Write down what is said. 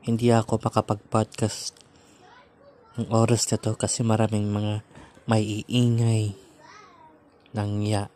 hindi ako makapag-podcast ng oras na to kasi maraming mga may iingay ng ya.